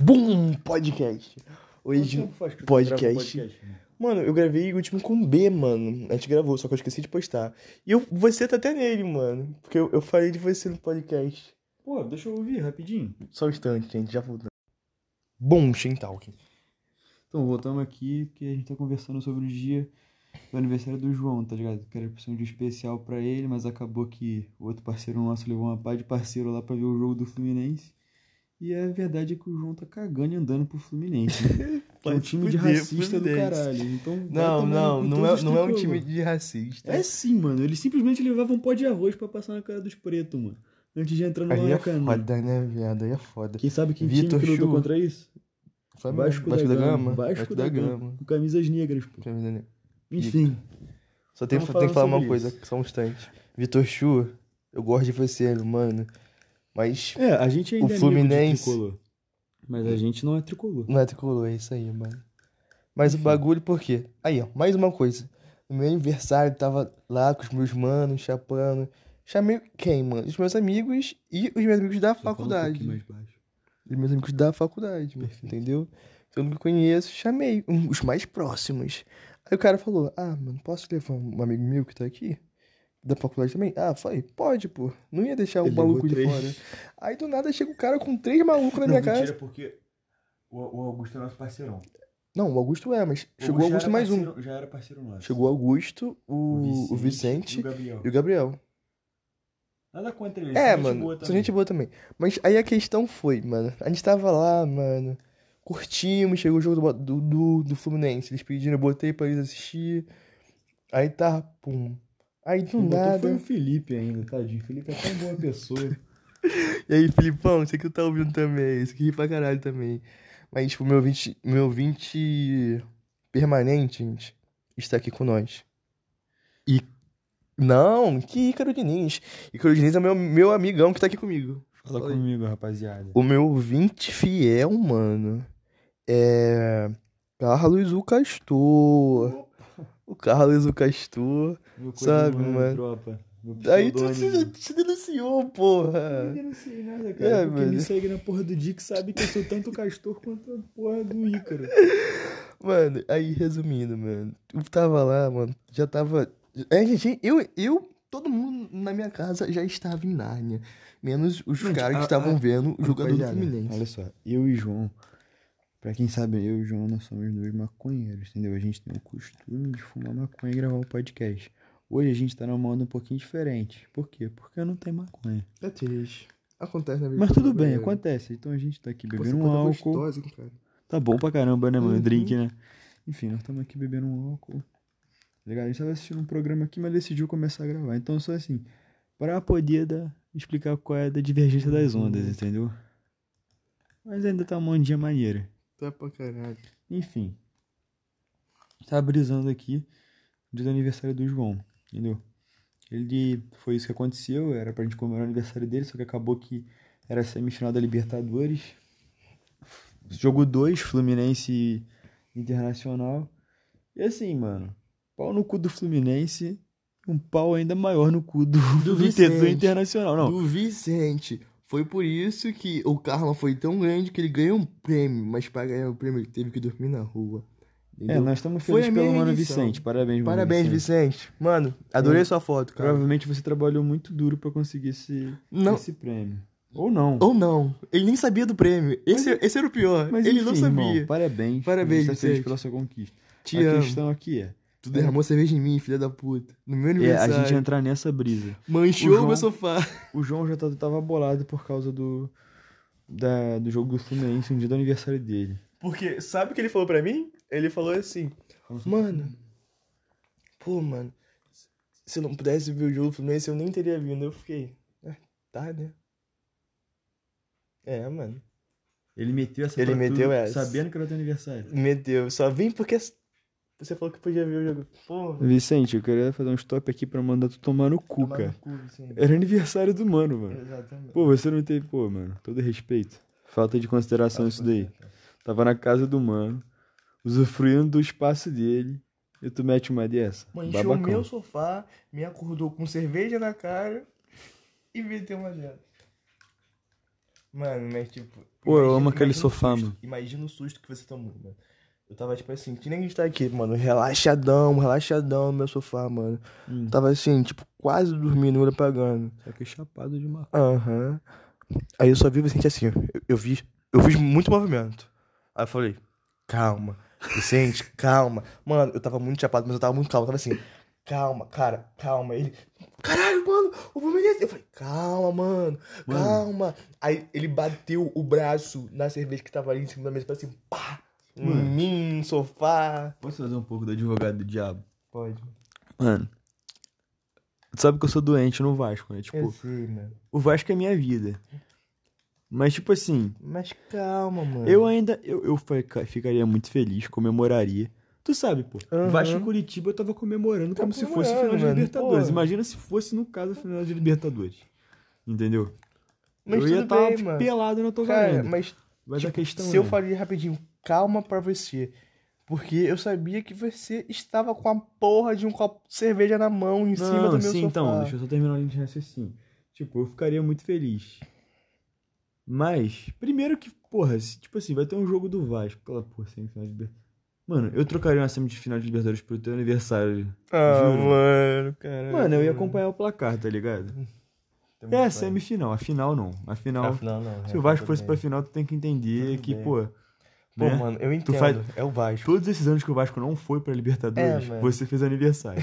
Boom! Podcast. Hoje, podcast. podcast, mano? Eu gravei o último com B, mano. A gente gravou, só que eu esqueci de postar. E eu, você tá até nele, mano. Porque eu, eu falei de você no podcast. Pô, deixa eu ouvir rapidinho. Só um instante, gente, já voltando. Bom, Shentalk. Então, voltamos aqui, porque a gente tá conversando sobre o dia do aniversário do João, tá ligado? Que era pra ser um dia especial pra ele, mas acabou que o outro parceiro nosso levou uma pá de parceiro lá pra ver o jogo do Fluminense. E a verdade é que o João tá cagando e andando pro Fluminense. né? É um time de racista do caralho. Então, Não, tomar não, não é, não é um time de racista. É sim, mano. Eles simplesmente levavam um pó de arroz pra passar na cara dos pretos, mano. Antes de entrar no Aí é Maracanã. foda, né, viado? Aí é foda. Quem sabe que Vitor time que lutou contra isso? Flamengo, Vasco, da, Gama. Vasco, da, Gama. Gama. Com camisas negras, pô. Camisa negra. Enfim. Só tem, tem que falar uma sobre coisa, isso. só um instante. Vitor Chu, eu gosto de você, mano. Mas É, a gente ainda O é Fluminense- de tricolor. Mas a gente não é tricolor. não é tricolor, é isso aí, mano. Mas o bagulho, por quê? Aí, ó, mais uma coisa. No meu aniversário, tava lá com os meus manos, chapando. Chamei quem, mano? Os meus amigos e os meus amigos da Só um faculdade. pouquinho mais baixo. Os meus amigos da faculdade, mano, entendeu? Eu conheço, chamei um- os mais próximos. Aí o cara falou: Ah, mano, posso levar um amigo meu que tá aqui? Da faculdade também? Ah, falei, pode, pô. Não ia deixar o maluco de três. fora. Aí do nada chega o cara com três malucos na minha casa. porque o, o Augusto é nosso parceirão. Não, o Augusto é, mas chegou o Augusto mais um. Já era parceiro nosso. Chegou o Augusto, o, o Vicente, e o Gabriel. e o Gabriel. Nada contra ele. É, mano, são gente boa também. Mas aí a questão foi, mano, a gente tava lá, mano, curtimos, chegou o jogo do, do, do, do Fluminense, eles pediram, eu botei pra eles assistir, aí tá, pum. Aí do Quem nada, Foi o Felipe ainda, tadinho. O Felipe é tão boa pessoa. e aí Filipão, você que tá ouvindo também, esse aqui ri pra caralho também. Mas, tipo, meu 20, meu 20 permanente, gente, está aqui com nós. E, não, que Ícaro Diniz. Ícaro Diniz é meu, meu amigão que tá aqui comigo. Fala Fala aí. comigo, rapaziada. O meu 20 fiel, mano, é Carlos o Castor. O Carlos o Castor. Meu sabe, codinome, mano? Tropa. Aí tu pseudônimo. se, se denunciou, porra. Eu não sei nada, É, cara. porque mano. me segue na porra do Dick sabe que eu sou tanto Castor quanto a porra do Ícaro. Mano, aí resumindo, mano. Eu tava lá, mano. Já tava. É, gente, eu, eu, todo mundo na minha casa já estava em Nárnia. Menos os Gente, caras que estavam vendo o jogador do Fluminense. Olha só, eu e João, pra quem sabe, eu e João nós somos dois maconheiros, entendeu? A gente tem o costume de fumar maconha e gravar um podcast. Hoje a gente tá numa onda um pouquinho diferente. Por quê? Porque eu não tenho maconha. É triste. Acontece na vida Mas tudo bem, acontece. Então a gente tá aqui bebendo um álcool. gostosa, hein, cara. Tá bom pra caramba, né, mano? Uhum. Drink, né? Enfim, nós estamos aqui bebendo um álcool. Tá ligado? A gente tava assistindo um programa aqui, mas decidiu começar a gravar. Então, só assim, pra poder dar, explicar qual é a da divergência das ondas, Uhum. entendeu? Mas ainda tá uma ondinha maneira. Tá pra caralho. Enfim. Tá brisando aqui dia do aniversário do João, entendeu? Ele. Foi isso que aconteceu, era pra gente comemorar o aniversário dele, só que acabou que era a semifinal da Libertadores. Jogo 2, Fluminense e Internacional. E assim, mano, pau no cu do Fluminense, um pau ainda maior no cu do, Do do, Inter- do Vicente. Internacional. Não, Do Vicente. Foi por isso que o karma foi tão grande que ele ganhou um prêmio. Mas pra ganhar o prêmio ele teve que dormir na rua. é, Entendeu? nós estamos felizes pelo Mano edição. Vicente. Parabéns, Mano Parabéns, Vicente. Mano, adorei É. sua foto, cara. Provavelmente você trabalhou muito duro pra conseguir esse, Não. esse prêmio. Ou não. Ou não. Ele nem sabia do prêmio. Esse, esse era o pior. Mas ele enfim, não sabia. irmão, parabéns. Parabéns, tá Vicente. pela sua conquista. Te a amo. questão aqui é, Tu derramou cerveja em mim, filha da puta. No meu é a aniversário. gente entrar nessa brisa. Manchou O João- meu sofá. O João já tá- tava bolado por causa do, da, do jogo do Fluminense, um dia do aniversário dele. Porque, sabe o que ele falou pra mim? Ele falou assim, mano, pô, mano, se eu não pudesse ver o jogo do Fluminense, eu nem teria vindo. Eu fiquei, "É, tá, né? É, mano. Ele meteu essa Ele meteu essa. Sabendo que era teu aniversário. Meteu, só vim porque você falou que podia ver o jogo. Porra. Vicente, eu queria fazer um stop aqui pra mandar tu tomar no cu, Tomar no cara. cu, Vicente. Era aniversário do mano, mano. Exatamente. Pô, você não teve, pô, mano, todo respeito. Falta de consideração isso daí. Tava na casa do mano, usufruindo do espaço dele, e tu mete uma dessa. Mano, encheu o meu sofá, me acordou com cerveja na cara e meteu uma dela. Mano, mas tipo. Pô, eu imagina- amo aquele sofá, susto, mano. Imagina o susto que você tomou, mano. Eu tava tipo assim, que nem a gente tá aqui, mano, relaxadão, relaxadão no meu sofá, mano. Hum. Tava assim, tipo, quase dormindo, olho apagando. Só que chapado de maconha. Aham. Aí eu só vi Vicente assim. Eu, eu vi, eu fiz muito movimento. Aí eu falei, calma, Vicente, calma. Mano, eu tava muito chapado, mas eu tava muito calmo. Eu tava assim, calma, cara, calma. Ele, caralho, mano, o Fluminense. Eu falei, calma, mano, Mano. calma. Aí ele bateu o braço na cerveja que tava ali em cima da mesa, falou assim, pá, Mano. mim, sofá. Posso fazer um pouco do advogado do diabo? Pode. Mano, tu sabe que eu sou doente no Vasco, né? Tipo, Eu sei, mano. o Vasco é minha vida. Mas, tipo assim, Mas calma, mano. eu ainda. Eu, eu fica- ficaria muito feliz, comemoraria. Tu sabe, pô. Aham. Vasco e Curitiba eu tava comemorando Tá como se fosse final de Libertadores. pô. Imagina se fosse, no caso, a final de Libertadores. Entendeu? Mas eu ia tudo estar pelado na tua Cara, varanda. mas Mas a Tipo, questão se eu é... faria rapidinho, calma pra você. Porque eu sabia que você estava com a porra de um copo de cerveja na mão em cima Não, do meu sim, sofá. então, deixa eu só terminar a linha de raciocínio. Tipo, eu ficaria muito feliz. Mas, primeiro que, porra, se, tipo assim, vai ter um jogo do Vasco, aquela porra, semifinal de Libertadores. Mano, eu trocaria uma semifinal de Libertadores pro teu aniversário. Ah, Juro. mano, cara. Mano, eu ia acompanhar o placar, tá ligado? É a semifinal, a final não. A final, Afinal, não. se o Vasco fosse pra final, tu tem que entender Tudo que, bem. pô, Pô, né? mano, eu entendo. faz- É o Vasco. Todos esses anos que o Vasco não foi pra Libertadores, É, você fez aniversário.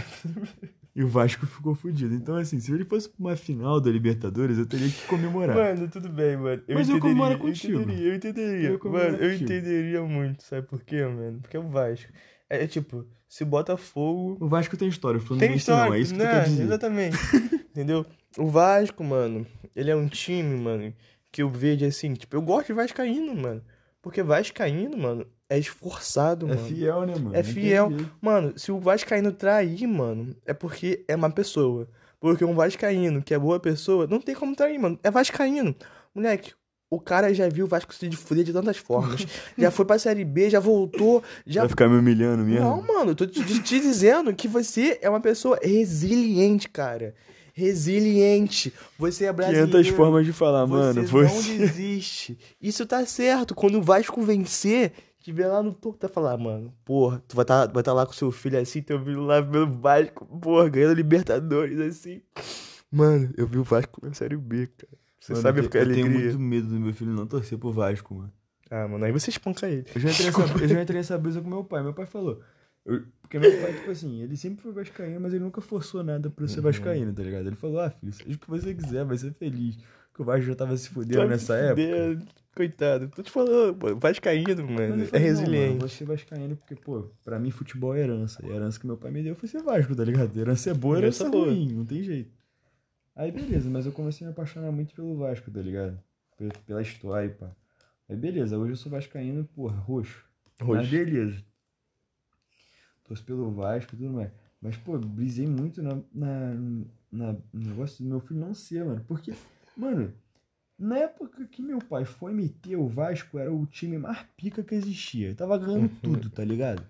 e o Vasco ficou fudido. Então, assim, se ele fosse pra uma final da Libertadores, eu teria que comemorar. Mano, tudo bem, mano. Eu Mas eu comemoro contigo. Eu entenderia, eu entenderia. Eu mano, eu contigo. entenderia muito. Sabe por quê, mano? Porque é o Vasco. É, é tipo, se Botafogo O Vasco tem história, o Tem Fluminense história, não, é isso que né? tu quer dizer. Exatamente. Entendeu? O Vasco, mano, ele é um time, mano, que eu vejo assim, tipo, eu gosto de Vascaíno, mano. Porque Vascaíno, mano, é esforçado, É mano. fiel, né, mano? É fiel. jeito. Mano, se o Vascaíno trair, mano, é porque é uma pessoa. Porque um Vascaíno que é boa pessoa, não tem como trair, mano. É Vascaíno. Moleque, o cara já viu o Vasco se fuder de tantas formas. já foi pra Série B, já voltou, já Vai ficar me humilhando mesmo? não, mano, tô te- te dizendo que você é uma pessoa resiliente, cara. Resiliente. Você é brasileiro. 500 formas de falar, você mano. não Você... desiste. Isso tá certo. Quando o Vasco vencer, tiver lá no topo, tá falar, mano, porra, tu vai tá, vai tá lá com seu filho assim, teu filho lá pelo Vasco, porra, ganhando Libertadores, assim. Mano, eu vi o Vasco na Série B, cara. Você Mano, sabe eu porque te- Eu tenho muito medo do meu filho não torcer pro Vasco, mano. Ah, mano, aí você espanca ele. Eu já entrei nessa, eu já entrei nessa brisa com meu pai. Meu pai falou. Eu- porque meu pai, tipo assim, ele sempre foi vascaíno, mas ele nunca forçou nada pra eu ser Uhum. vascaíno, tá ligado? Ele falou, ah, filho, seja o que você quiser, vai ser feliz. Que o Vasco já tava se fudendo Tá nessa me época. Coitado, tô te falando, pô, Vascaíno, Mas mano, é falei, não, resiliente. mano, eu vou ser vascaíno porque, pô, pra mim futebol é herança. E a herança que meu pai me deu foi ser Vasco, tá ligado? Herança é boa, herança é Herança boa. ruim, não tem jeito. Aí beleza, mas eu comecei a me apaixonar muito pelo Vasco, tá ligado? Pe- Pela história, pá. Aí beleza, hoje eu sou vascaíno, porra, roxo. Mas Roxo. beleza. Torço pelo Vasco e tudo mais. Mas, pô, brisei muito na, na, na- no negócio do meu filho não ser, mano. Porque, mano, na época que meu pai foi meter o Vasco, era o time mais pica que existia. Ele tava ganhando tudo, tá ligado?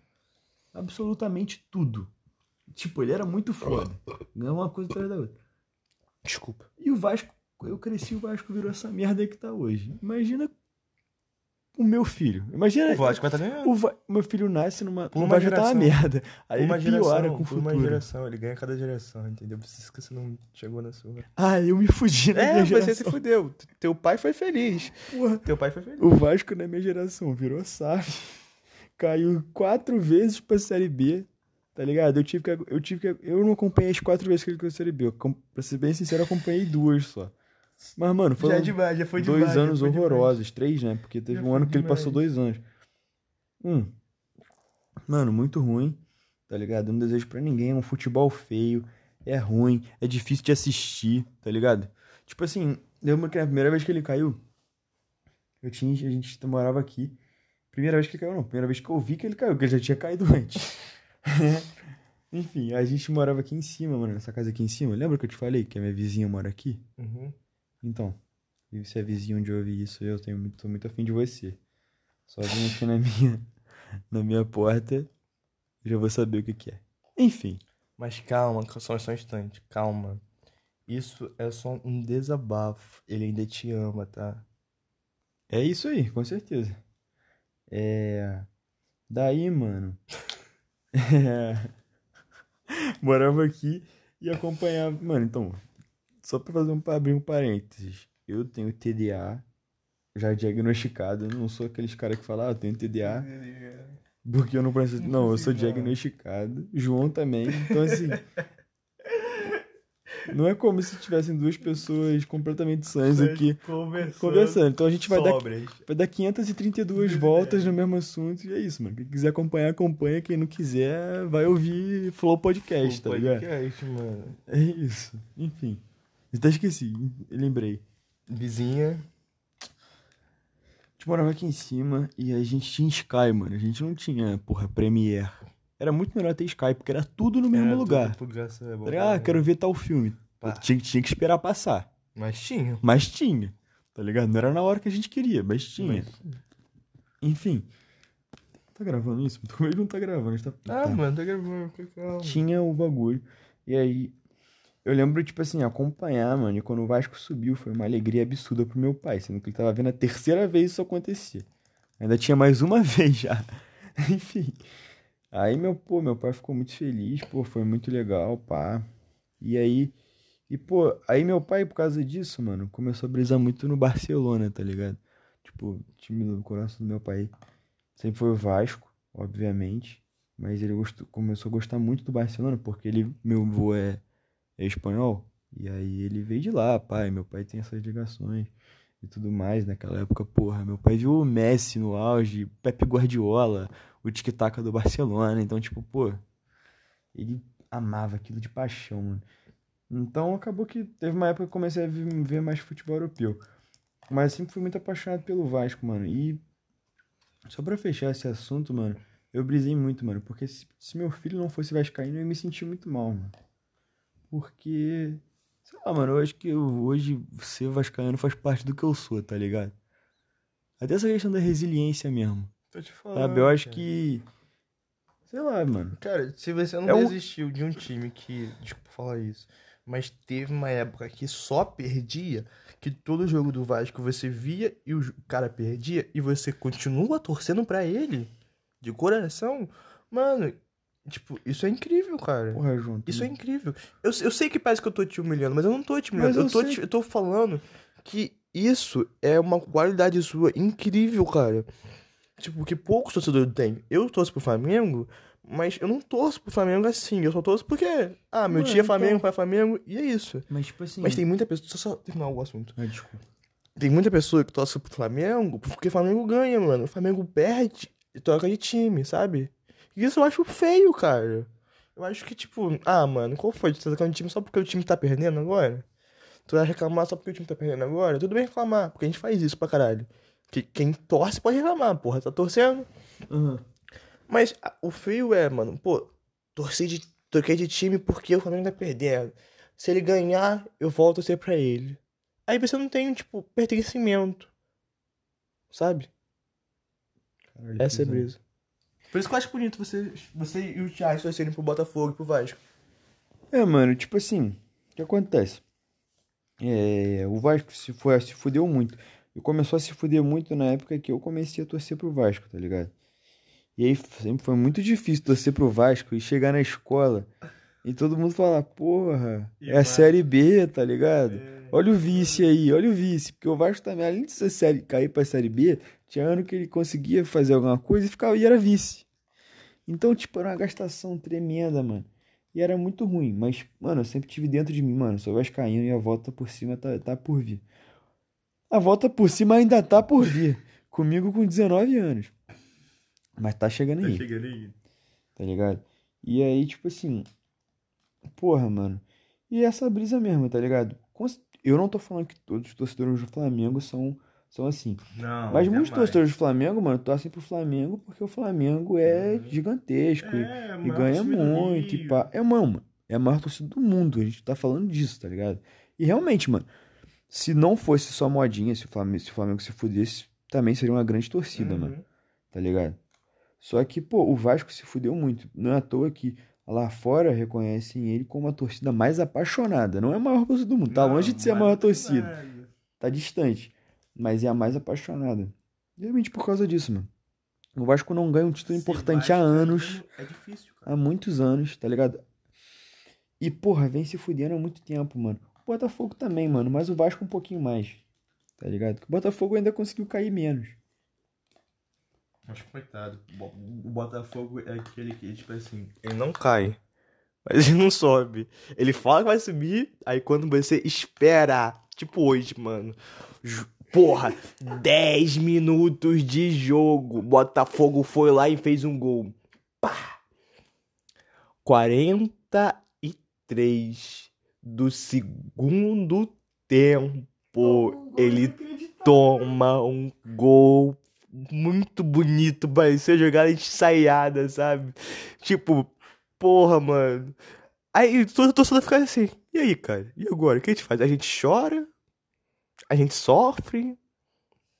Absolutamente tudo. Tipo, ele era muito foda. Ganhava uma coisa atrás da outra. Desculpa. E o Vasco, eu cresci, o Vasco virou essa merda que tá hoje. Imagina o meu filho. Imagina. O Vasco vai estar ganhando. O Va- meu filho nasce numa. Por uma Vasco tá uma geração. merda. Aí uma ele piora geração, com o por uma futuro. geração, ele ganha cada geração, entendeu? Por isso que você não chegou na sua. Ah, eu me fudi na É, minha você geração. se fudeu. Teu pai foi feliz. Porra, Teu pai foi feliz. o Vasco na minha geração virou SAF. Caiu quatro vezes pra Série B. Tá ligado? Eu tive que. Eu, tive que, eu não acompanhei as quatro vezes que ele caiu pra Série B. Eu, pra ser bem sincero, eu acompanhei duas só. Mas, mano, foram já é demais, já foi dois demais. anos foi demais. horrorosos. Três, né? Porque teve Já um foi ano que ele passou dois anos. Um. Mano, muito ruim. Tá ligado? Eu não desejo pra ninguém. É um futebol feio. É ruim. É difícil de assistir. Tá ligado? Tipo assim, lembra que na primeira vez que ele caiu. Eu tinha. A gente morava aqui. Primeira vez que ele caiu, não. Primeira vez que eu vi que ele caiu, porque ele já tinha caído antes. Enfim, a gente morava aqui em cima, mano. Nessa casa aqui em cima. Lembra que eu te falei que a minha vizinha mora aqui? Uhum. Então, e se é vizinho onde eu ouvi isso, eu tenho muito, tô muito afim de você. Só vim aqui na minha, na minha porta, já vou saber o que que é. Enfim, Mas calma, só, só um instante, calma. Isso é só um desabafo. Ele ainda te ama, tá? É isso aí, com certeza. É. Daí, mano. É... Morava aqui e acompanhava. Mano, então, só pra fazer um abrir um parênteses. Eu tenho TDA, já diagnosticado. Eu não sou aqueles caras que falam, ah, eu tenho TDA. Porque eu não preciso. Não, eu sou diagnosticado. João também. Então, assim. Não é como se tivessem duas pessoas completamente sãs aqui Conversando. conversando. Então a gente vai dar, vai dar 532 voltas no mesmo assunto e é isso, mano. Quem quiser acompanhar, acompanha. Quem não quiser, vai ouvir Flow Podcast, tá ligado? podcast, mano. É isso. Enfim. Até esqueci, lembrei. Vizinha. A gente morava aqui em cima e a gente tinha Sky, mano. A gente não tinha, porra, Premiere. Era muito melhor ter Sky, porque era tudo no mesmo Era lugar. tudo é bom? Ah, quero ver tal filme. Tinha, tinha que esperar passar. Mas tinha. Mas tinha. Tá ligado? Não era na hora que a gente queria, mas tinha. Enfim. Tá gravando isso? Como ele não tá gravando? Tá... Ah, tá. mano, tá gravando. Tinha o bagulho. E aí. Eu lembro, tipo assim, acompanhar, mano. E quando o Vasco subiu, foi uma alegria absurda pro meu pai. Sendo que ele tava vendo a terceira vez isso acontecer. Ainda tinha mais uma vez já. Enfim. Aí, meu, pô, meu pai ficou muito feliz, pô, foi muito legal, pá. E aí. E, pô, aí meu pai, por causa disso, mano, começou a brisar muito no Barcelona, tá ligado? Tipo, time do coração do meu pai sempre foi o Vasco, obviamente. Mas ele gostou, começou a gostar muito do Barcelona, porque ele, meu avô é espanhol. E aí ele veio de lá, pai. Meu pai tem essas ligações e tudo mais. Naquela época, porra, meu pai viu o Messi no auge, Pepe Guardiola, o tic-tac do Barcelona. Então, tipo, pô, ele amava aquilo de paixão, mano. Então acabou que teve uma época que eu comecei a ver mais futebol europeu. Mas sempre fui muito apaixonado pelo Vasco, mano. E só pra fechar esse assunto, mano, eu brisei muito, mano. Porque se, se meu filho não fosse vascaíno, eu ia me sentir muito mal, mano. Porque, sei lá, mano, eu acho que eu- hoje ser vascaíno faz parte do que eu sou, tá ligado? Até essa questão da resiliência mesmo, Tô te falando. sabe? Eu acho cara. que, sei lá, mano. Cara, se você não É desistiu de um time que. Desculpa falar isso. Mas teve uma época que só perdia, que todo jogo do Vasco você via e o cara perdia, e você continua torcendo pra ele, de coração, mano, tipo, isso é incrível, cara. Porra, João. tu- Isso é incrível. Eu, eu sei que parece que eu tô te humilhando, mas eu não tô te humilhando. Eu, eu tô, te- eu tô falando que isso é uma qualidade sua incrível, cara. Tipo, que poucos torcedores têm. Eu torço pro Flamengo, mas eu não torço pro Flamengo assim. Eu só torço porque, ah, meu Mano, tio é Flamengo, então- pai é Flamengo, e é isso. Mas, tipo assim... Mas tem muita pessoa. Só, só terminar o assunto. Ah, desculpa. Tem muita pessoa que torce pro Flamengo porque o Flamengo ganha, mano. O Flamengo perde e troca de time, sabe? E isso eu acho feio, cara. Eu acho que, tipo, ah, mano, qual foi? Tu tá trocando de time só porque o time tá perdendo agora? Tu vai reclamar só porque o time tá perdendo agora? Tudo bem reclamar, porque a gente faz isso pra caralho. Que quem torce pode reclamar, porra, tá torcendo. Aham. Mas ah, o feio é, mano, pô, torci de, troquei de time porque o Flamengo tá perdendo. Se ele ganhar, eu volto a ser pra ele. Aí você não tem, tipo, pertencimento. Sabe? Caralho, Essa é a brisa. Por isso que eu acho bonito você, você e o Thiago torcerem pro Botafogo e pro Vasco. É, mano, tipo assim, o que acontece? É, o Vasco se, foi, se fudeu muito. E começou a se fuder muito na época que eu comecei a torcer pro Vasco, tá ligado? E aí sempre foi muito difícil torcer pro Vasco e chegar na escola e todo mundo falar, porra, E é a. Série B, tá ligado? Olha o vice aí, olha o vice. Porque o Vasco também, além de ser série, cair pra Série B, tinha ano que ele conseguia fazer alguma coisa e ficava e era vice. Então, tipo, era uma gastação tremenda, mano. E era muito ruim. Mas, mano, eu sempre tive dentro de mim, mano, sou vascaíno e a volta por cima tá, tá por vir. A volta por cima ainda tá por vir. Comigo com 19 anos. Mas tá chegando aí chegando aí. tá ligado? E aí, tipo assim, porra, mano. E essa brisa mesmo, tá ligado? Eu não tô falando que todos os torcedores do Flamengo são, são assim. Não, Mas muitos torcedores do Flamengo, mano, torcem pro Flamengo porque o Flamengo é Uhum. gigantesco e- É, e, ganha muito. E pá. É, mano, é a maior torcida do mundo. A gente tá falando disso, tá ligado? E realmente, mano, se não fosse só modinha, se o Flamengo se, o Flamengo se fudesse, também seria uma grande torcida, mano tá ligado? Só que, pô, o Vasco se fudeu muito. Não é à toa que lá fora reconhecem ele como a torcida mais apaixonada. Não é a maior torcida do mundo, tá longe de ser a maior torcida, tá distante. mas é a mais apaixonada. Realmente por causa disso, mano. O Vasco não ganha um título importante há Vasco anos, É difícil, cara. há muitos anos, tá ligado? E, porra, vem se fudendo há muito tempo, mano. O Botafogo também, mano, mas o Vasco um pouquinho mais, tá ligado? Que o Botafogo ainda conseguiu cair menos. Mas coitado, o Botafogo é aquele que, tipo assim, ele não cai, mas ele não sobe. Ele fala que vai subir, aí quando você espera, tipo hoje, mano. Porra, 10 minutos de jogo. Botafogo foi lá e fez um gol. Pá! 43 do segundo tempo. Ele toma um gol muito bonito, parecia jogada ensaiada, sabe? Tipo, porra, mano. Aí todo torcedor fica assim, e aí, cara? E agora? O que a gente faz? A gente chora? A gente sofre?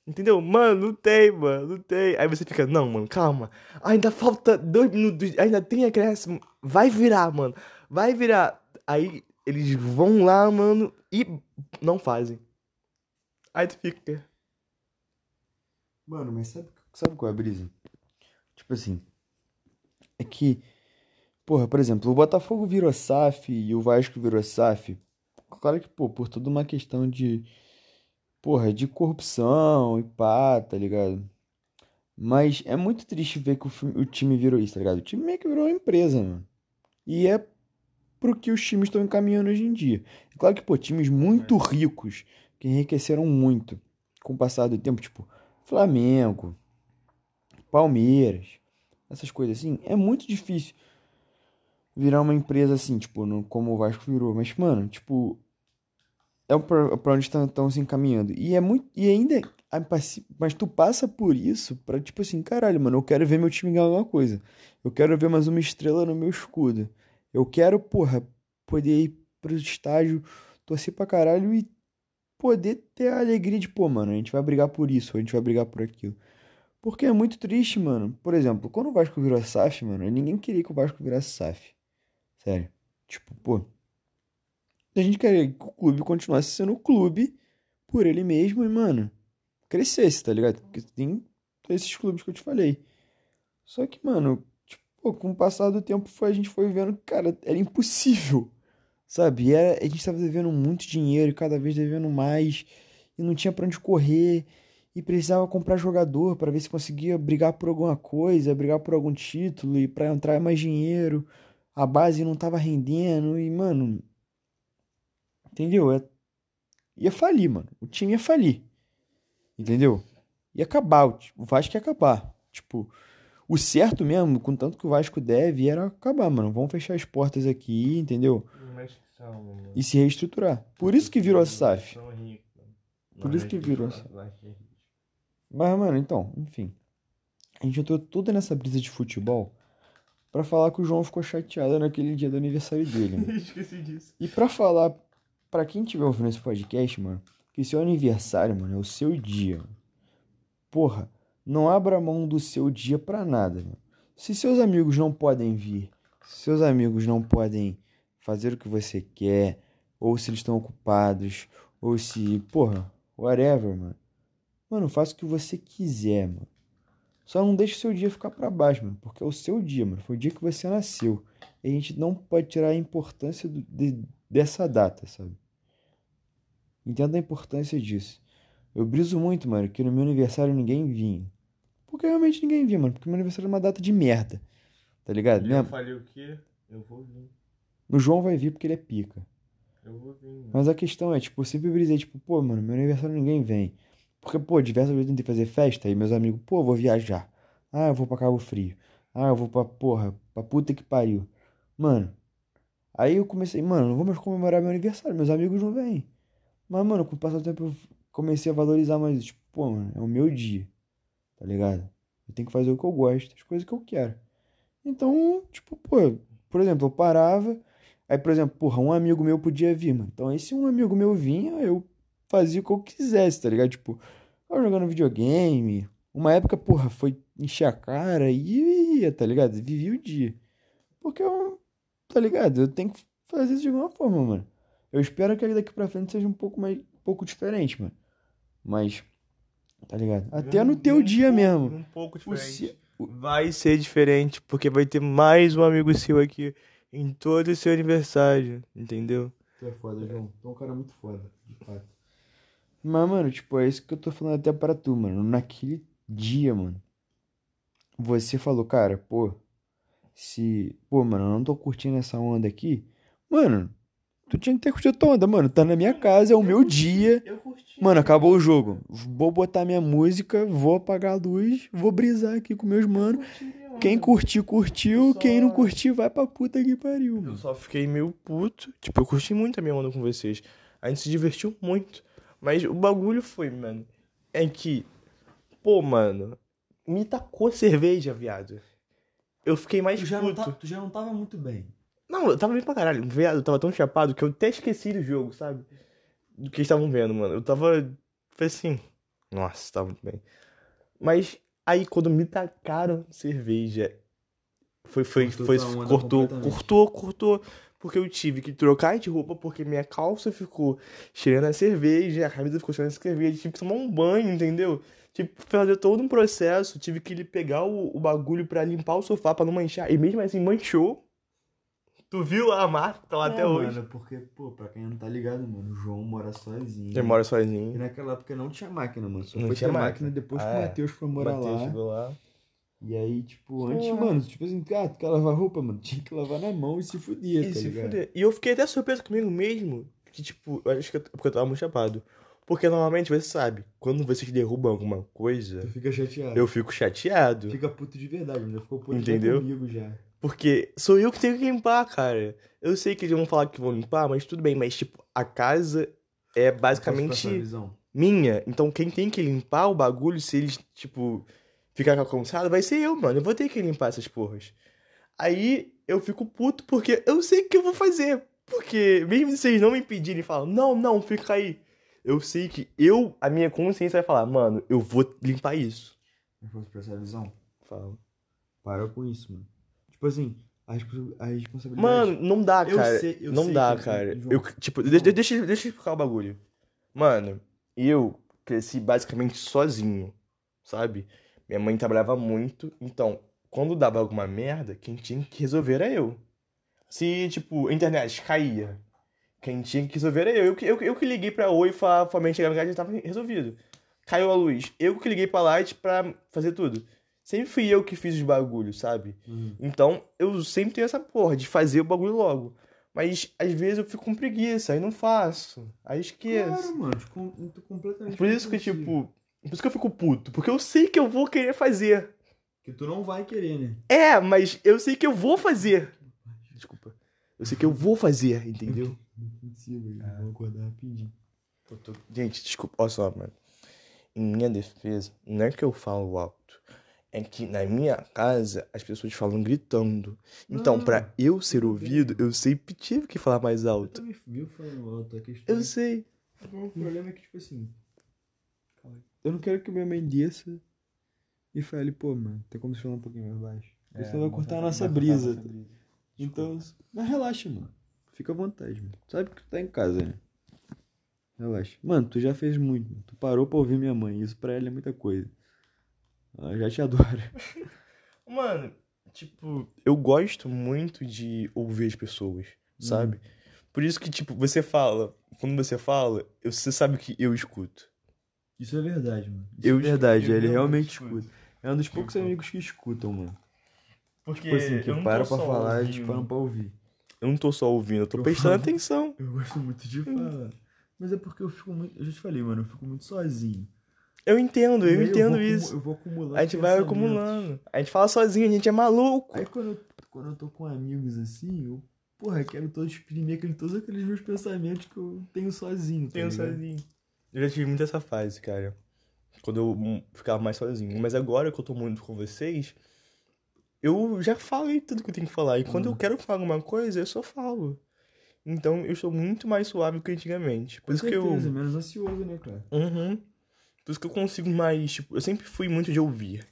Entendeu? Mano, não tem, mano, não tem. Aí você fica, não, mano, calma. Ainda falta dois minutos, ainda tem acréscimo. Vai virar, mano. Vai virar. Aí eles vão lá, mano, e não fazem. Aí tu fica. Mano, mas sabe, sabe qual é a brisa? Tipo assim, é que, porra, por exemplo, o Botafogo virou SAF e o Vasco virou SAF. Claro que, pô, por toda uma questão de, porra, de corrupção e pá, tá ligado? Mas é muito triste ver que o, o time virou isso, tá ligado? O time meio que virou uma empresa, mano. E é pro que os times estão encaminhando hoje em dia. É claro que, pô, times muito ricos, que enriqueceram muito com o passar do tempo, tipo, Flamengo, Palmeiras, essas coisas assim, é muito difícil virar uma empresa assim, tipo, no- como o Vasco virou. Mas, mano, tipo, é pra, pra onde estão se encaminhando. E é muito. E ainda. Mas tu passa por isso pra, tipo assim, caralho, mano, eu quero ver meu time ganhar alguma coisa. Eu quero ver mais uma estrela no meu escudo. Eu quero, porra, poder ir pro estágio, torcer pra caralho e poder ter a alegria de, pô, mano, a gente vai brigar por isso, a gente vai brigar por aquilo. Porque é muito triste, mano. Por exemplo, quando o Vasco virou SAF, mano, ninguém queria que o Vasco virasse SAF. Sério. Tipo, pô. A gente queria que o clube continuasse sendo o clube por ele mesmo e, mano, crescesse, tá ligado? Porque tem esses clubes que eu te falei. Só que, mano, tipo, com o passar do tempo foi, a gente foi vendo que, cara, era impossível. Sabe? Era, a gente tava devendo muito dinheiro, e cada vez devendo mais, e não tinha pra onde correr, e precisava comprar jogador pra ver se conseguia brigar por alguma coisa, brigar por algum título, e pra entrar mais dinheiro. A base não tava rendendo, e, mano. Entendeu? É, ia falir, mano. O time ia falir. Entendeu? Ia acabar. O Vasco ia acabar. Tipo, o certo mesmo, com tanto que o Vasco deve, era acabar, mano. Vamos fechar as portas aqui, entendeu? Calma. E se reestruturar. Por isso que virou a SAF. Por isso é que virou não, SAF. é. Mas, mano, então, enfim. A gente entrou toda nessa brisa de futebol pra falar que o João ficou chateado naquele dia do aniversário dele, mano. Esqueci disso. E pra falar pra quem tiver ouvindo esse podcast, mano, que seu aniversário, mano, é o seu dia. Porra, não abra mão do seu dia pra nada, mano. Se seus amigos não podem vir, se seus amigos não podem fazer o que você quer, ou se eles estão ocupados, ou se, porra, whatever, mano. Mano, faça o que você quiser, mano. Só não deixe o seu dia ficar pra baixo, mano, porque é o seu dia, mano. Foi o dia que você nasceu. E a gente não pode tirar a importância do- de- dessa data, sabe? Entenda a importância disso. Eu briso muito, mano, que no meu aniversário ninguém vinha. Porque realmente ninguém vinha, mano. Porque meu aniversário é uma data de merda. Tá ligado? E Minha- eu falei o quê? Eu vou vir. O João vai vir porque ele é pica. Eu vou vir, mano. Mas a questão é, tipo, eu sempre brisei, tipo, pô, mano, meu aniversário ninguém vem. Porque, pô, diversas vezes eu tentei fazer festa e meus amigos, pô, eu vou viajar. Ah, eu vou pra Cabo Frio. Ah, eu vou pra, porra, pra puta que pariu. Mano, aí eu comecei, mano, não vou mais comemorar meu aniversário, meus amigos não vêm. Mas, mano, com o passar do tempo eu comecei a valorizar mais isso. Tipo, pô, mano, é o meu dia, tá ligado? Eu tenho que fazer o que eu gosto, as coisas que eu quero. Então, tipo, pô, por exemplo, eu parava. Aí, por exemplo, porra, um amigo meu podia vir, mano. Então, aí se um amigo meu vinha, eu fazia o que eu quisesse, tá ligado? Tipo, eu jogando videogame. Uma época, porra, foi encher a cara e ia, tá ligado? Vivia o dia. Porque eu, tá ligado? Eu tenho que fazer isso de alguma forma, mano. Eu espero que daqui pra frente seja um pouco mais, um pouco diferente, mano. Mas, Tá ligado? Até no teu Um dia pouco- mesmo. Um pouco diferente. Vai ser diferente, porque vai ter mais um amigo seu aqui em todo o seu aniversário, entendeu? Tu é foda, João. Tu é um cara muito foda, de fato. Mas, mano, tipo, é isso que eu tô falando até pra tu, mano. Naquele dia, mano. Você falou, cara, pô. Se. Pô, mano, eu não tô curtindo essa onda aqui. Mano, tu tinha que ter curtido a tua onda, mano. Tá na minha casa, é o meu dia. Eu curti. Mano, acabou o jogo. Vou botar minha música, vou apagar a luz, vou brisar aqui com meus manos. Quem curtiu, curtiu. Só- Quem não curtiu, vai pra puta que pariu, Eu mano. só fiquei meio puto. Tipo, eu curti muito a minha onda com vocês. A gente se divertiu muito. Mas o bagulho foi, mano. É que. Pô, mano. Me tacou cerveja, viado. Eu fiquei mais Tu já, não puto. tá- tu já não tava muito bem. Não, eu tava bem pra caralho. Viado, eu tava tão chapado que eu até esqueci do jogo, sabe? Do que eles estavam vendo, mano. Eu tava. Foi assim. Nossa, tava muito bem. Mas aí quando me tacaram cerveja. Foi, foi, Cortou foi. onda Cortou, cortou, cortou. Porque eu tive que trocar de roupa porque minha calça ficou cheirando a cerveja, a camisa ficou cheirando a cerveja, tive que tomar um banho, entendeu? Tive que fazer todo um processo, tive que pegar o, o bagulho pra limpar o sofá pra não manchar. E mesmo assim manchou. Tu viu a marca tá lá até hoje. Mano, porque, pô, pra quem não tá ligado, mano, o João mora sozinho. Ele mora E sozinho. naquela época não tinha máquina, mano. Só Não foi tinha ter máquina. máquina. depois que Ah, o é. Matheus foi O morar Matheus lá. chegou lá. E aí, tipo, antes, Porra. mano, tipo assim, ah, tu quer lavar roupa, mano? Tinha que lavar na mão e se fudia, E tá se ligado? fuder. E eu fiquei até surpreso comigo mesmo. Que, tipo, eu acho que eu, porque eu tava muito chapado. Porque normalmente você sabe, quando vocês derrubam alguma coisa, Tu fica chateado. eu fico chateado. Fica puto de verdade, mano. Ficou puto Entendeu? comigo já. Porque sou eu que tenho que limpar, cara. Eu sei que eles vão falar que vão limpar, mas tudo bem. Mas, tipo, a casa é basicamente visão? minha. Então, quem tem que limpar o bagulho, se eles, tipo, ficar cansado, vai ser eu, mano. Eu vou ter que limpar essas porras. Aí eu fico puto porque eu sei o que eu vou fazer. Porque mesmo se vocês não me pedirem e falam, não, não, fica aí. Eu sei que eu, a minha consciência vai falar, mano, eu vou limpar isso. Eu posso prestar a visão? Fala. Para com isso, mano. Tipo assim, a, a responsabilidade. Mano, não dá, Eu cara. sei- eu não sei dá, que- cara. Eu, tipo, João. de- deixa, deixa eu explicar o bagulho. Mano, eu cresci basicamente sozinho, sabe? Minha mãe trabalhava muito, então, quando dava alguma merda, quem tinha que resolver era eu. Se, tipo, a internet caía, quem tinha que resolver era eu. Eu, que- eu, eu que liguei pra Oi e falava pra mãe chegar em casa e tava resolvido. Caiu a luz, eu que liguei pra Light pra fazer tudo. Sempre fui eu que fiz os bagulhos, sabe? Uhum. Então, eu sempre tenho essa porra de fazer o bagulho logo. Mas, às vezes, eu fico com preguiça, aí não faço. Aí esqueço. Claro, mano. tipo, eu tô completamente Por isso que, tipo... Por isso que eu fico puto. Porque eu sei que eu vou querer fazer. Que tu não vai querer, né? É, mas eu sei que eu vou fazer. Desculpa. Eu sei que eu vou fazer, entendeu? Impossível, eu vou acordar rapidinho. Tô- Gente, desculpa. Olha só, mano. Em minha defesa, não é que eu falo alto. É que na minha casa as pessoas falam gritando. Então, Não, pra eu ser ouvido, eu sempre tive que falar mais Eu alto. também viu falando alto. A questão Eu é- sei. O problema é que, tipo assim. Eu não quero que minha mãe desça e fale, pô, mano, tem como você falar um pouquinho mais baixo? Porque senão vai cortar a nossa brisa. Então, mas relaxa, mano. Fica à vontade, mano. Sabe que tu tá em casa, né? Relaxa. Mano, tu já fez muito. mano. Tu parou pra ouvir minha mãe. Isso pra ela é muita coisa. Ela já te adora. Mano, tipo, eu gosto muito de ouvir as pessoas, sabe? Por isso que, tipo, você fala, quando você fala, eu- você sabe que eu escuto. Isso é verdade, mano. Isso Eu é verdade. eu ele realmente escuta. É um dos poucos Tipo- amigos que escutam, mano. Porque Tipo assim, que eu não tô para pra falar e ouvindo. param pra ouvir. Eu não tô só ouvindo, eu tô Eu prestando falo. atenção. Eu gosto muito de falar. Mas é porque eu fico muito. Eu já te falei, mano, eu fico muito sozinho. Eu entendo, eu aí entendo isso. Eu vou acumular. A gente vai acumulando. A gente fala sozinho, a gente é maluco. Aí quando eu, quando eu tô com amigos assim, eu, porra, quero todo exprimir aquele, todos aqueles meus pensamentos que eu tenho sozinho. Tá Tenho ligado? sozinho. Eu já tive muito essa fase, cara. Quando eu hum, ficava mais sozinho. Mas agora que eu tô muito com vocês, eu já falei tudo que eu tenho que falar. E quando Uhum. eu quero falar alguma coisa, eu só falo. Então eu sou muito mais suave que antigamente. Por Com isso que eu. certeza, menos ansioso, né, cara? Uhum. Por isso que eu consigo mais. Tipo, eu sempre fui muito de ouvir.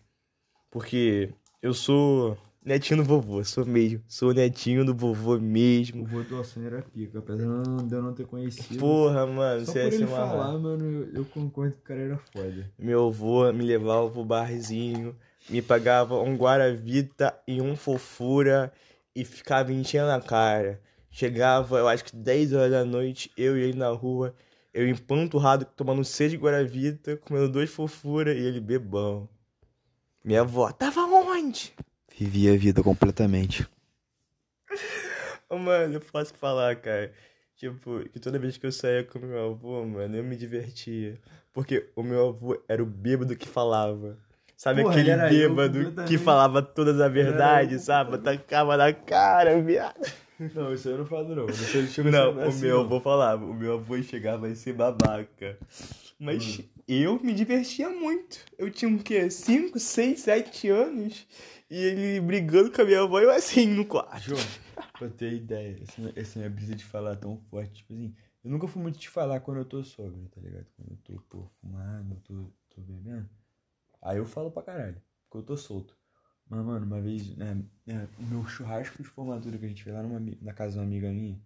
Porque eu sou. Netinho do vovô, sou mesmo. Sou netinho do vovô mesmo. O vô do Alcine era pica, apesar de eu não- ter conhecido. Porra, mano, Só você ia se ele amarrar. falar, mano, eu, eu concordo que o cara era foda. Meu avô me levava pro barzinho, me pagava um Guaravita e um fofura e ficava enchendo a cara. Chegava, eu acho que 10 horas da noite, eu e ele na rua, eu empanturrado, tomando seis Guaravita, comendo dois fofura e ele bebão. Minha avó, tava onde? Vivia a vida completamente. Mano, eu posso falar, cara. Tipo, que toda vez que eu saía com meu avô, mano, eu me divertia. Porque o meu avô era o bêbado que falava. Sabe Porra, aquele ele era eu bêbado que falava todas a verdade, eu sabe? Tacava na cara, viado. Não, isso eu não falo não. Não, a ser o assim, meu não. avô falava. O meu avô chegava a ser babaca. Mas Hum. eu me divertia muito. Eu tinha o quê? 5, 6, 7 anos. E ele brigando com a minha avó e eu assim no quarto. João, pra ter ideia, essa, essa minha brisa de falar tão forte, tipo assim, eu nunca fui muito de falar quando eu tô sóbrio, tá ligado? Quando eu tô, pô, fumando, tô, tô bebendo. Aí eu falo pra caralho, porque eu tô solto. Mas, mano, uma vez, né, né, o meu churrasco de formatura que a gente fez lá numa, na casa de uma amiga minha,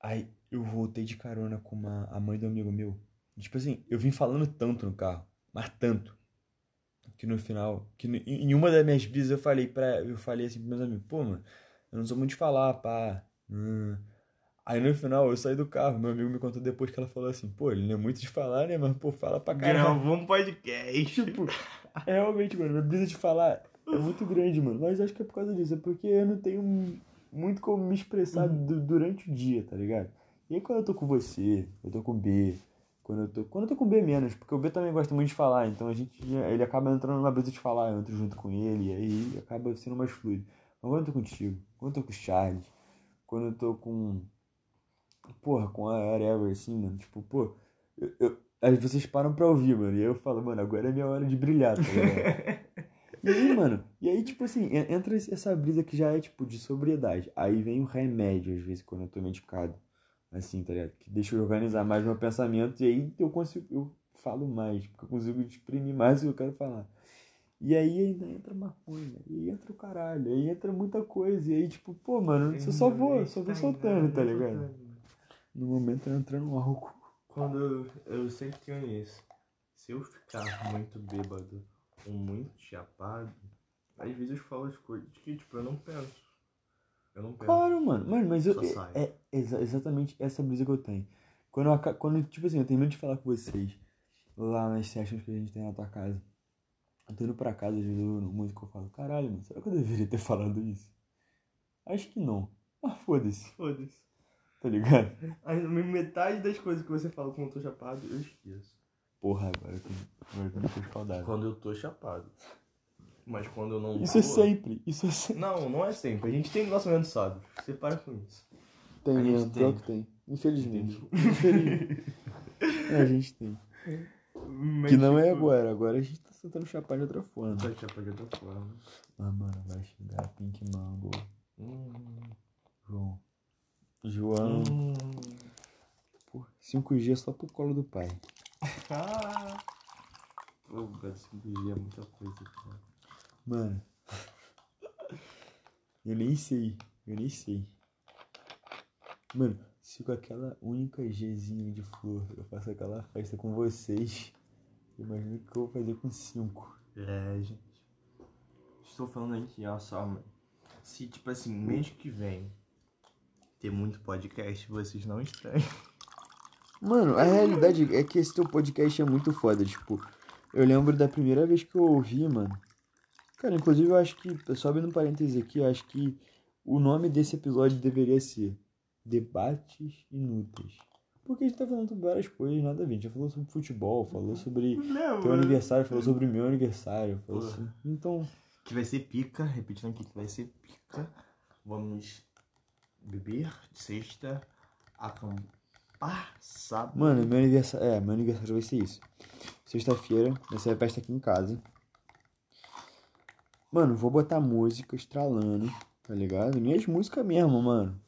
aí eu voltei de carona com uma, a mãe do amigo meu. E, tipo assim, eu vim falando tanto no carro, mas tanto, que no final, que no- em em uma das minhas brisas eu falei para eu falei assim pros meus amigos, pô, mano, eu não sou muito de falar, pá. hum." Aí no final eu saí do carro, meu amigo me contou depois que ela falou assim, pô, ele não é muito de falar, né, mas pô, fala pra caralho. Gravou um podcast. Tipo, é realmente, mano, minha brisa de falar é muito grande, mano. Mas acho que é por causa disso, é porque eu não tenho muito como me expressar du- durante o dia, tá ligado? E aí quando eu tô com você, eu tô com o B, quando eu tô. Quando eu tô com o B menos, porque o B também gosta muito de falar, então a gente. Ele acaba entrando numa brisa de falar, eu entro junto com ele, e aí acaba sendo mais fluido. Mas quando eu tô contigo, quando eu tô com o Charles, quando eu tô com. Porra, com a Whatever, assim, mano, tipo, pô, eu, eu- aí vocês param pra ouvir, mano, e aí eu falo, mano, agora é minha hora de brilhar, tá ligado? E aí, mano, e aí, tipo assim, en- entra essa brisa que já é, tipo, de sobriedade. Aí vem o remédio, às vezes, quando eu tô medicado. Assim, tá ligado? Que deixa eu organizar mais meu pensamento e aí eu consigo, eu falo mais, porque eu consigo exprimir mais o que eu quero falar. E aí ainda entra maconha, e aí entra o caralho, aí entra muita coisa, e aí, tipo, pô, mano, eu só vou, só vou soltando, tá ligado? No momento eu entrando no álcool. Quando eu, sempre tenho isso. Se eu ficar muito bêbado ou muito chapado, às vezes eu falo as coisas que, tipo, eu não penso. Eu não penso. Claro, mano. Mano, mas eu, é, é exa- exatamente essa brisa que eu tenho. Quando, eu, quando, tipo assim, eu termino de falar com vocês lá nas sessions que a gente tem na tua casa. Eu tô indo pra casa, às vezes eu no músico eu falo, caralho, mano, será que eu deveria ter falado isso? Acho que não. Mas foda-se, Foda-se. Tá ligado? Metade das coisas que você fala quando eu tô chapado, eu esqueço. Porra, agora eu tô, agora eu tô saudável. Quando eu tô chapado. Mas quando eu não Isso é sempre, isso é sempre. Não, não é sempre. A gente tem nosso momento sábio. Você para com isso. Tem A gente mesmo, pior tem. que tem. Infelizmente. Infelizmente. É, a gente tem. Mas, Que não é tipo, agora, agora a gente tá tentando chapar de outra forma. Tá chapado de outra forma. Ah, mano, vai chegar Pink Mango. Hum. João. João. Hum. Pô, 5G só pro colo do pai. Pô, cara, 5G é muita coisa, cara. Mano. Eu nem sei. Eu nem sei. Mano, se com aquela única Gzinha de flor eu faço aquela festa com vocês, imagina o que eu vou fazer com cinco. É, gente. Estou falando aqui, ó, só, mano. Se, tipo assim, mês que vem ter muito podcast, vocês não estranham. Mano, a realidade é que esse teu podcast é muito foda, tipo, eu lembro da primeira vez que eu ouvi, mano. Cara, inclusive eu acho que, só abrindo um parênteses aqui, eu acho que o nome desse episódio deveria ser Debates Inúteis. Porque a gente tá falando sobre várias coisas, nada a ver. A gente já falou sobre futebol, falou sobre teu aniversário, falou sobre meu aniversário. Falou assim. Então, Que vai ser pica, repetindo aqui que vai ser pica. Vamos beber sexta, acampar sábado. mano, meu aniversário. É, meu aniversário vai ser isso. Sexta-feira, vai ser a festa aqui em casa. Mano, vou botar música estralando, tá ligado? Minhas músicas mesmo, mano.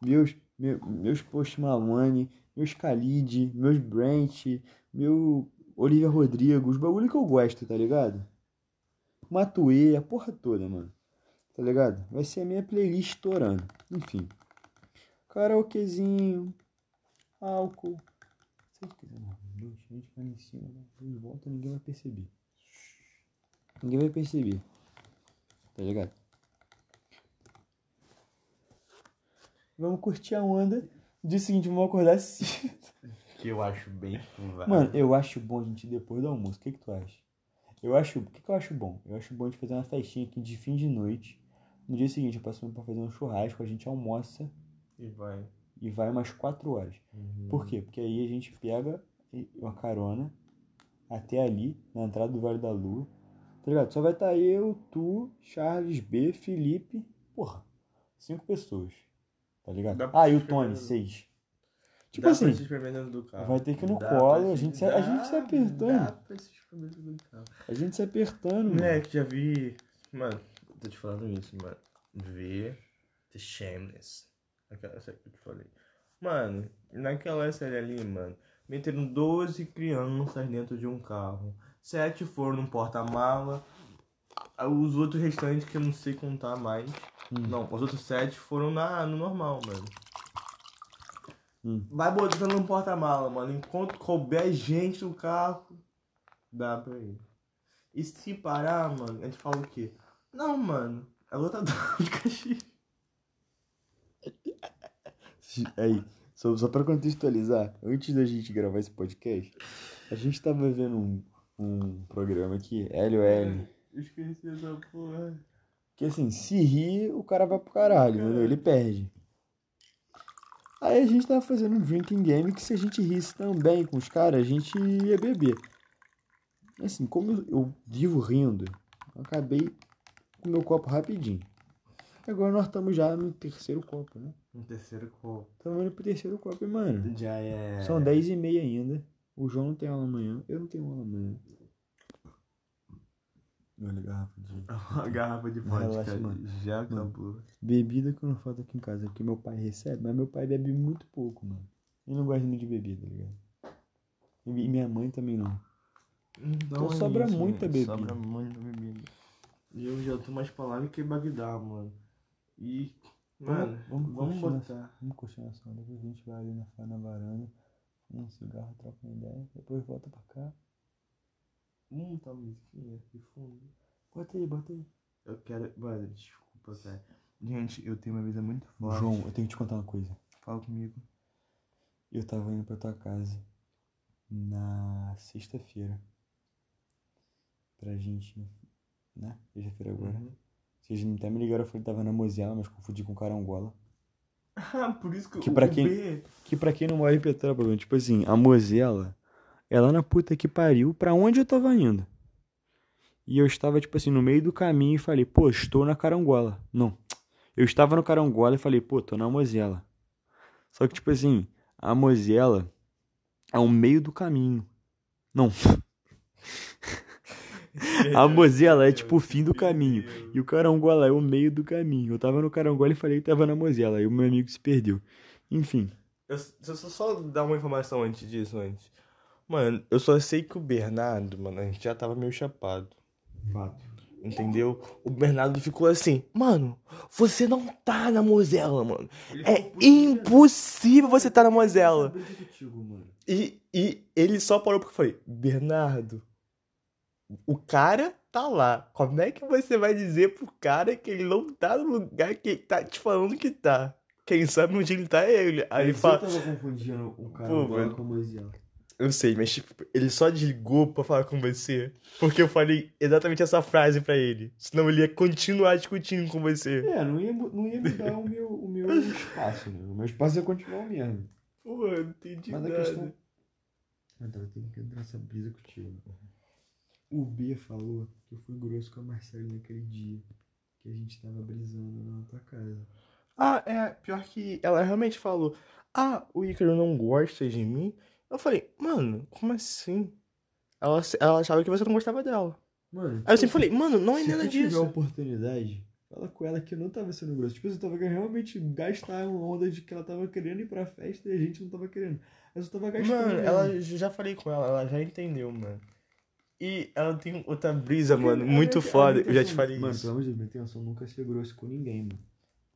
Meus, meu, meus Post Malone, meus Khalid, meus Brent, meu Olivia Rodrigo, os bagulho que eu gosto, tá ligado? Matuê, a porra toda, mano. Tá ligado? Vai ser a minha playlist estourando. Enfim. Karaokezinho. Álcool. Se você quiser, mano. Dois, gente vai em cima, né? dois volta, ninguém vai perceber. Ninguém vai perceber. Tá ligado? Vamos curtir a onda. Dia seguinte, vamos acordar cedo. Que eu acho bem provável. Mano, eu acho bom a gente ir depois do almoço. O que, que tu acha? Eu acho. O que, que eu acho bom? Eu acho bom a gente fazer uma festinha aqui de fim de noite. No dia seguinte, eu passo pra fazer um churrasco, a gente almoça E vai. e vai umas 4 horas. Uhum. Por quê? Porque aí a gente pega uma carona até ali, na entrada do Vale da Lua. Tá ligado? Só vai estar eu, tu, Charles, B, Felipe. Porra, cinco pessoas. Tá ligado? Dá Ah, e o Tony, seis. Tipo Dá assim, vai ter que ir no Dá colo, a gente se- a gente se apertando. Dá pra se do carro. a gente se apertando, mano. Moleque, já vi. Mano, tô te falando isso, mano. Vê The Shameless. Aquela série que eu te falei. Mano, naquela série ali, mano, meteram 12 crianças dentro de um carro. Sete foram no porta-mala. Os outros restantes que eu não sei contar mais. Hum. Não, os outros sete foram na, no normal, mano. Hum. Vai botando no porta-mala, mano. Enquanto couber gente no carro, dá pra ir. E se parar, mano, a gente fala o quê? Não, mano, é lotador de Caxias. Aí, só, só pra contextualizar, antes da gente gravar esse podcast, a gente tava vendo um, um programa aqui, LOL, Eu esqueci essa porra. que assim, se rir, o cara vai pro caralho, entendeu? Ele perde. Aí a gente tava fazendo um drinking game que se a gente risse também com os caras, a gente ia beber. Assim, como eu, vivo rindo, eu acabei com o meu copo rapidinho. Agora nós estamos já no terceiro copo, né? Um terceiro copo. Estamos indo pro terceiro copo, e, mano. Já é. São 10 e meia ainda. O João não tem aula amanhã. Eu não tenho aula amanhã. Olha a garrafa de. A garrafa de Relaxa, vodka mano. já acabou. Bebida que não falta aqui em casa, porque meu pai recebe, mas meu pai bebe muito pouco, mano. Ele não gosta muito de bebida, tá ligado? E e minha mãe também não. Então sobra muita mano. bebida. Sobra muita bebida. E eu já tô mais pra lá do que Bagdá, mano. E. Mano, vamos vamos, curtir botar. Vamos nossa onda, depois a gente vai ali na, na varanda, um cigarro, troca uma ideia, depois volta pra cá. Hum, tá musiquinha de fundo. Bota aí, bota aí. Eu quero. Mano, desculpa, velho. Gente, eu tenho uma vida muito forte. João, eu tenho que te contar uma coisa. fala comigo. Eu tava indo pra tua casa na sexta-feira. Pra gente, né? Sexta-feira agora. Uhum. Vocês até me ligaram, eu falei que tava na Mozela, mas confundi com Carangola. Ah, por isso que, Que pra quem- B- Que pra quem não mora em Petrópolis, tipo assim, a Mozela é lá na puta que pariu pra onde eu tava indo. E eu estava, tipo assim, no meio do caminho e falei, pô, estou na Carangola. Não. Eu estava no Carangola e falei, pô, tô na Mozela. Só que, tipo assim, a Mozela é o meio do caminho. Não. A Mozela é tipo o fim do caminho. E o Carangola é o meio do caminho. Eu tava no Carangola e falei que tava na Mozela. Aí o meu amigo se perdeu. Enfim. Eu, eu só, só dar uma informação antes disso, antes. Mano, eu só sei que o Bernardo, mano, a gente já tava meio chapado. Fato. Entendeu? O Bernardo ficou assim, mano, você não tá na Mozela, mano. É impossível você tá na Mozela. E, e ele só parou porque eu falei, Bernardo, o cara tá lá. Como é que você vai dizer pro cara que ele não tá no lugar que ele tá te falando que tá? Quem sabe onde ele tá é ele. Aí ele fala, Eu tava confundindo o Pô, Carangola velho. com a Mozela. eu sei, mas tipo, ele só desligou pra falar com você. Porque eu falei exatamente essa frase pra ele. Senão ele ia continuar discutindo com você. É, não ia, não ia mudar o meu, o meu espaço, né? O meu espaço ia continuar o mesmo. Pô, eu não entendi Mas a nada. questão. Mas eu tenho que entrar nessa brisa contigo. O B falou que eu fui grosso com a Marcela naquele dia que a gente tava brisando na tua casa. Ah, é, pior que ela realmente falou, ah, o Ícaro não gosta de mim. Eu falei, mano, como assim? Ela, ela achava que você não gostava dela. Mano, Aí eu sempre falei, mano, não é se nada tu tiver a disso. oportunidade, fala com ela que eu não tava sendo grosso. Tipo, eu tava realmente gastar uma onda de que ela tava querendo ir pra festa e a gente não tava querendo. Eu só tava gastando. Mano, ela já falei com ela, ela já entendeu, mano. E ela tem outra brisa, mano, a muito a foda. Eu já te falei mano, isso. pelo amor de Deus, minha intenção nunca é ser grosso com ninguém, mano.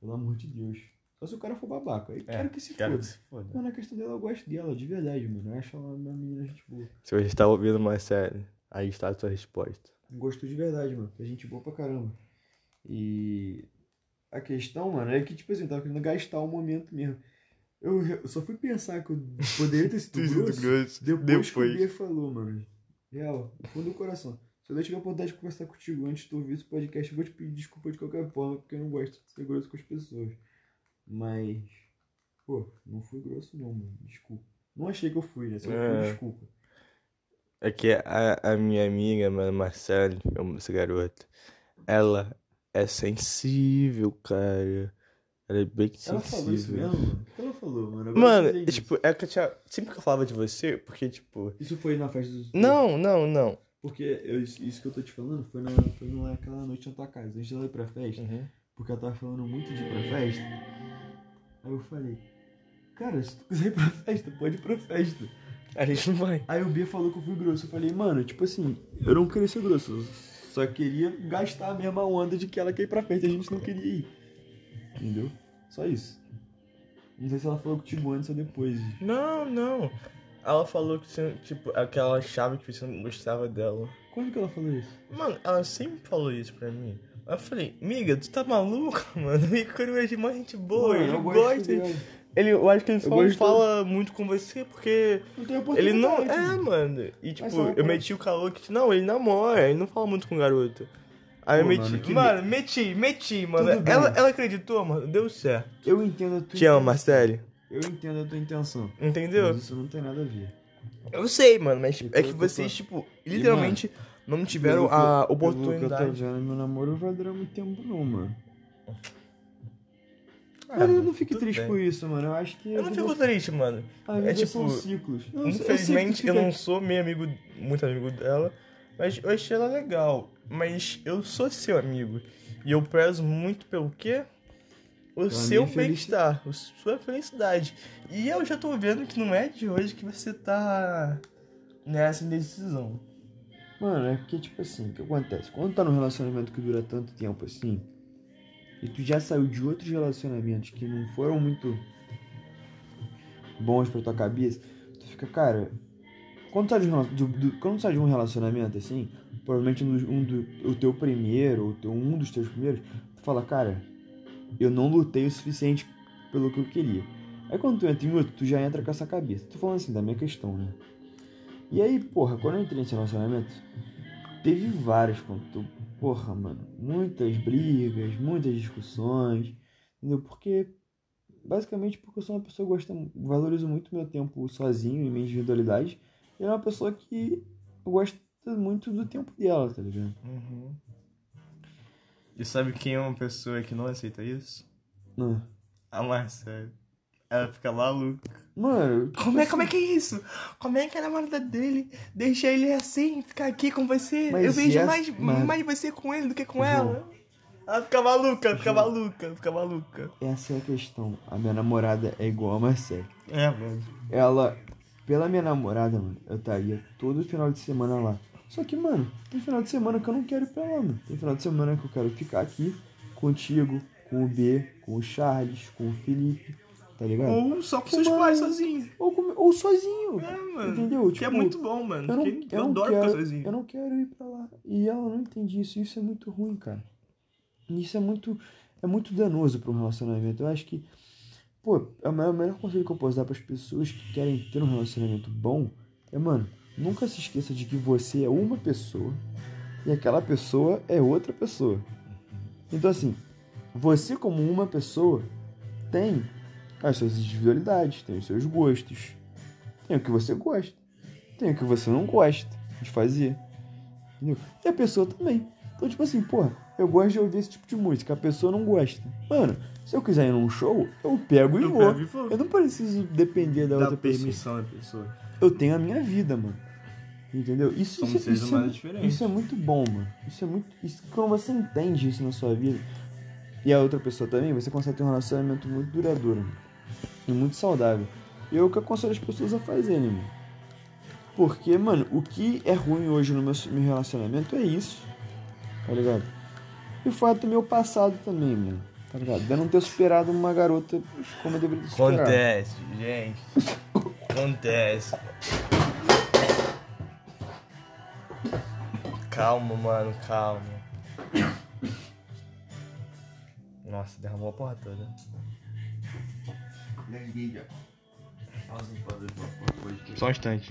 Pelo amor de Deus. Só se o cara for babaca. Aí quero que se É, Quero foda. que se foda. Mas na questão dela, eu gosto dela, de verdade, mano. Eu acho ela uma menina gente boa. Se você está ouvindo uma série, aí está a sua resposta. Gostou de verdade, mano. É gente boa pra caramba. E a questão, mano, é que, tipo assim, eu tava querendo gastar o momento mesmo. Eu, eu só fui pensar que eu poderia ter sido grosso grosso. depois, que o Bia falou, mano. Real, do fundo do coração. Se eu tiver a oportunidade de conversar contigo antes de tu ouvir esse podcast, eu vou te pedir desculpa de qualquer forma, porque eu não gosto de ser grosso com as pessoas. Mas, pô, não fui grosso não, mano. Desculpa. Não achei que eu fui, né? Só É. fui, desculpa. É que a, a minha amiga, mano, amo essa garota. Ela é sensível, cara. Ela é bem Ela falou isso sensível. mesmo, mano? O que ela falou, mano? Agora Mano, tipo, é que eu tinha. Sempre que eu falava de você, porque, tipo. Isso foi na festa dos. Não, não, não. Porque eu- isso que eu tô te falando foi, na, foi naquela noite na tua casa, antes dela ir pra festa. Porque ela tava falando muito de ir pra festa. Aí eu falei, cara, se tu quiser ir pra festa, pode ir pra festa. A gente não vai. Aí o Bia falou que eu fui grosso. Eu falei, mano, tipo assim, eu não queria ser grosso. Só queria gastar a mesma onda de que ela quer ir pra festa a gente não queria ir. Entendeu? Só isso. Não sei se ela falou contigo antes ou depois. Não, não. Ela falou que você, tipo, aquela achava que você não gostava dela. Quando que ela falou isso? Mano, ela sempre falou isso pra mim. Eu falei, miga, tu tá maluca, mano? O Ícaro é de uma gente boa, Mano, ele gosta. dela. Ele, eu acho que ele só não fala muito com você porque Não tem ele não. É, mano. E tipo, eu meti o calor que. Não, ele namora, ele não fala muito com garoto. Aí eu Pô, meti. mano, que Mano, meti, meti, mano. Tudo bem. Ela, ela acreditou, mano. Deu certo. Eu entendo a tua Te amo. Marcele. Eu entendo a tua intenção. Entendeu? Mas isso não tem nada a ver. Eu sei, mano, mas é pelo que vocês, eu tipo, literalmente não Pelo tiveram que a eu- Pelo que eu tô oportunidade. vendo, meu namoro vai durar muito tempo não, mano. Ah, Cara, eu mano, não fique tudo triste bem. por isso, mano. Eu acho que. Eu não vida- fico triste, mano. A vida é tipo, são ciclos. Não, eu sei que tu Infelizmente, eu fica- não sou meio amigo, muito amigo dela, mas eu achei ela legal. Mas eu sou seu amigo. E eu prezo muito pelo quê? O seu bem-estar, a sua felicidade. E eu já tô vendo que não é de hoje que você tá nessa indecisão. Mano, é porque, tipo assim, o que acontece? Quando tá num relacionamento que dura tanto tempo assim, e tu já saiu de outros relacionamentos que não foram muito bons pra tua cabeça, tu fica, cara. Quando tu sai de um, do- do- quando tu sai de um relacionamento assim, provavelmente um, dos- um do, o teu primeiro, ou um dos teus primeiros, tu fala, cara, eu não lutei o suficiente pelo que eu queria. Aí quando tu entra em outro, tu já entra com essa cabeça. Tô falando assim, da minha questão, né? E aí, porra, quando eu entrei nesse relacionamento, teve várias, ponto, porra, mano, muitas brigas, muitas discussões, entendeu? Porque, basicamente, porque eu sou uma pessoa que gosta, valorizo muito meu tempo sozinho e minha individualidade, é uma pessoa que gosta muito do tempo dela, tá ligado? Uhum. E sabe quem é uma pessoa que não aceita isso? Ah. A Marcela. Ela fica maluca. Mano, Como é, como é que é isso? Como é que a namorada dele deixa ele assim, ficar aqui com você? Mas Eu vejo essa- mais, mas- mais você com ele do que com João. ela. Ela fica maluca, fica João. maluca, fica maluca. essa é a questão. A minha namorada é igual a Marcele. É, mano. Ela, pela minha namorada, mano, eu estaria todo final de semana lá. Só que, mano, tem final de semana que eu não quero ir pra lá, mano. Tem final de semana que eu quero ficar aqui contigo, com o B, com o Charles, com o Felipe, tá ligado? Ou só com Mano. seus pais sozinho. Ou, com- ou sozinho. É, mano. Entendeu? Que é Tipo, muito bom, mano. Eu não, eu eu adoro quero, ficar sozinho. eu não quero ir pra lá. E ela não entende isso. Isso é muito ruim, cara. Isso é muito, é muito danoso um relacionamento. Eu acho que, pô, é o melhor, conselho que eu posso dar para as pessoas que querem ter um relacionamento bom é, mano, nunca se esqueça de que você é uma pessoa e aquela pessoa é outra pessoa. Então, assim, você como uma pessoa tem as suas individualidades, tem os seus gostos, tem o que você gosta, tem o que você não gosta de fazer, entendeu? E a pessoa também. Então, tipo assim, porra, eu gosto de ouvir esse tipo de música, a pessoa não gosta. Mano, se eu quiser ir num show, eu pego e Eu vou. pego e vou. Eu não preciso depender da Dá outra pessoa. permissão da pessoa. Eu tenho a minha vida, mano. Entendeu? Isso, isso, isso, é, isso é muito bom, mano. Isso é muito. Isso, quando você entende isso na sua vida e a outra pessoa também, você consegue ter um relacionamento muito duradouro mano. e muito saudável. E é o que eu aconselho as pessoas a fazerem, mano. Porque, mano, o que é ruim hoje no meu, meu relacionamento é isso. Tá ligado? E o fato do meu passado também, mano. Tá ligado? De não ter superado uma garota como eu deveria ter superado. Acontece, gente. Acontece. Calma, mano, calma. Nossa, derramou a porra toda. Só um instante.